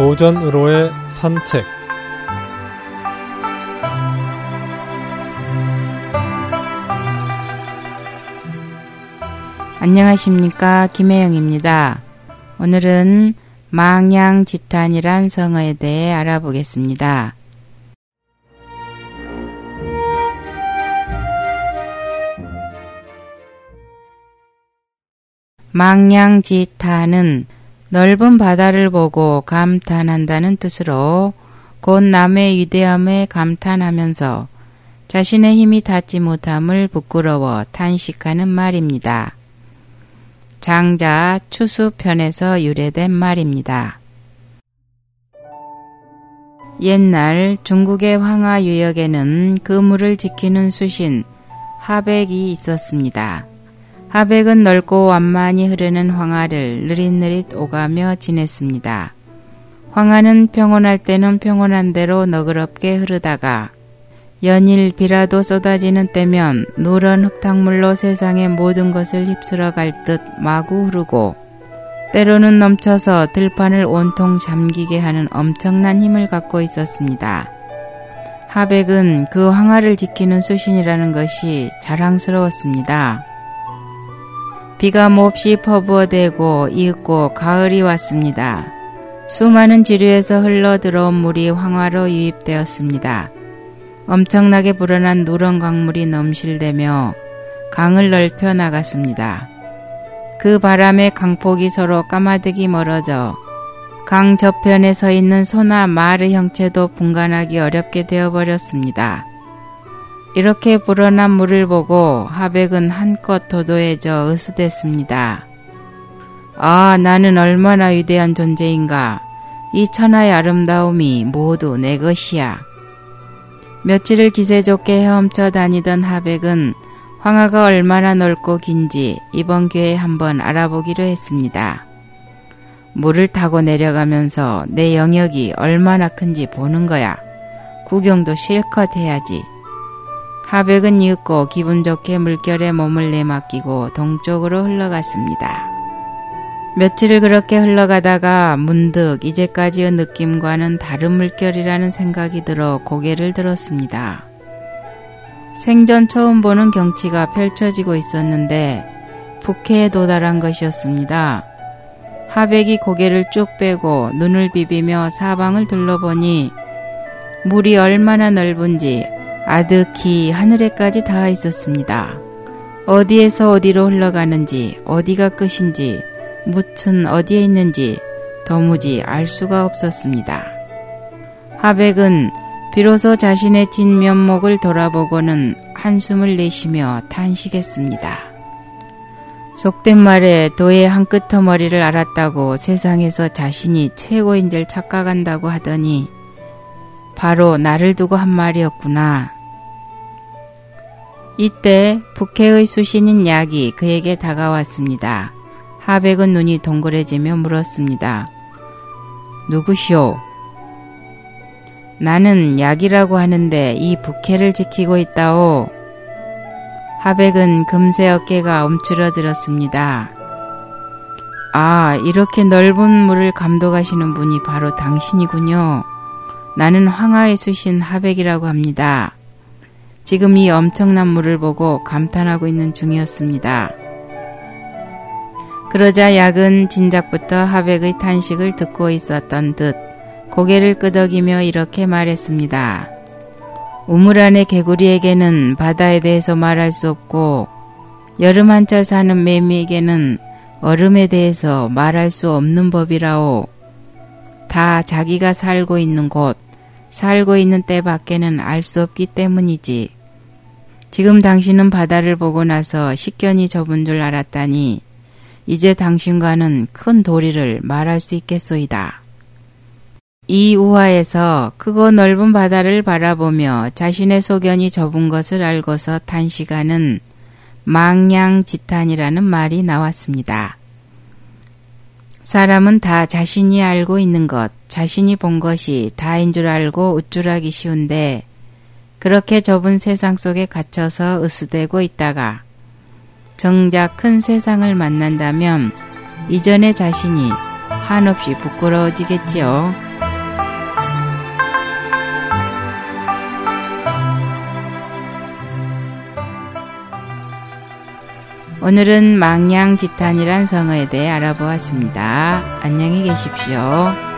오전으로의 산책 안녕하십니까 김혜영입니다. 오늘은 망양지탄이란 성어에 대해 알아보겠습니다. 망양지탄은 넓은 바다를 보고 감탄한다는 뜻으로 곧 남의 위대함에 감탄하면서 자신의 힘이 닿지 못함을 부끄러워 탄식하는 말입니다. 장자 추수편에서 유래된 말입니다. 옛날 중국의 황하 유역에는 그물을 지키는 수신 하백이 있었습니다. 하백은 넓고 완만히 흐르는 황하를 느릿느릿 오가며 지냈습니다. 황하는 평온할 때는 평온한 대로 너그럽게 흐르다가 연일 비라도 쏟아지는 때면 누런 흙탕물로 세상의 모든 것을 휩쓸어 갈 듯 마구 흐르고 때로는 넘쳐서 들판을 온통 잠기게 하는 엄청난 힘을 갖고 있었습니다. 하백은 그 황하를 지키는 수신이라는 것이 자랑스러웠습니다. 비가 몹시 퍼부어대고 이윽고 가을이 왔습니다. 수많은 지류에서 흘러 들어온 물이 황화로 유입되었습니다. 엄청나게 불어난 누런 강물이 넘실대며 강을 넓혀 나갔습니다. 그 바람에 강폭이 서로 까마득이 멀어져 강 저편에 서 있는 소나 말의 형체도 분간하기 어렵게 되어버렸습니다. 이렇게 불어난 물을 보고 하백은 한껏 도도해져 으스댔습니다. 아, 나는 얼마나 위대한 존재인가. 이 천하의 아름다움이 모두 내 것이야. 며칠을 기세 좋게 헤엄쳐 다니던 하백은 황하가 얼마나 넓고 긴지 이번 기회에 한번 알아보기로 했습니다. 물을 타고 내려가면서 내 영역이 얼마나 큰지 보는 거야. 구경도 실컷 해야지. 하백은 이윽고 기분 좋게 물결에 몸을 내맡기고 동쪽으로 흘러갔습니다. 며칠을 그렇게 흘러가다가 문득 이제까지의 느낌과는 다른 물결이라는 생각이 들어 고개를 들었습니다. 생전 처음 보는 경치가 펼쳐지고 있었는데 북해에 도달한 것이었습니다. 하백이 고개를 쭉 빼고 눈을 비비며 사방을 둘러보니 물이 얼마나 넓은지 아득히 하늘에까지 닿아 있었습니다. 어디에서 어디로 흘러가는지, 어디가 끝인지, 무튼 어디에 있는지 도무지 알 수가 없었습니다. 하백은 비로소 자신의 진면목을 돌아보고는 한숨을 내쉬며 탄식했습니다. 속된 말에 도의 한 끄트머리를 알았다고 세상에서 자신이 최고인 줄 착각한다고 하더니 바로 나를 두고 한 말이었구나. 이때 북해의 수신인 약이 그에게 다가왔습니다. 하백은 눈이 동그래지며 물었습니다. 누구시오? 나는 약이라고 하는데 이 북해를 지키고 있다오. 하백은 금세 어깨가 움츠러들었습니다. 아, 이렇게 넓은 물을 감독하시는 분이 바로 당신이군요. 나는 황하에 수신 하백이라고 합니다. 지금 이 엄청난 물을 보고 감탄하고 있는 중이었습니다. 그러자 약은 진작부터 하백의 탄식을 듣고 있었던 듯 고개를 끄덕이며 이렇게 말했습니다. 우물 안의 개구리에게는 바다에 대해서 말할 수 없고 여름 한철 사는 매미에게는 얼음에 대해서 말할 수 없는 법이라오. 다 자기가 살고 있는 곳, 살고 있는 때 밖에는 알 수 없기 때문이지. 지금 당신은 바다를 보고 나서 식견이 접은 줄 알았다니 이제 당신과는 큰 도리를 말할 수 있겠소이다. 이 우화에서 크고 넓은 바다를 바라보며 자신의 소견이 접은 것을 알고서 탄시간은 망양지탄이라는 말이 나왔습니다. 사람은 다 자신이 알고 있는 것, 자신이 본 것이 다인 줄 알고 우쭐하기 쉬운데 그렇게 좁은 세상 속에 갇혀서 으스대고 있다가 정작 큰 세상을 만난다면 이전의 자신이 한없이 부끄러워지겠지요. 오늘은 망양지탄이란 성어에 대해 알아보았습니다. 안녕히 계십시오.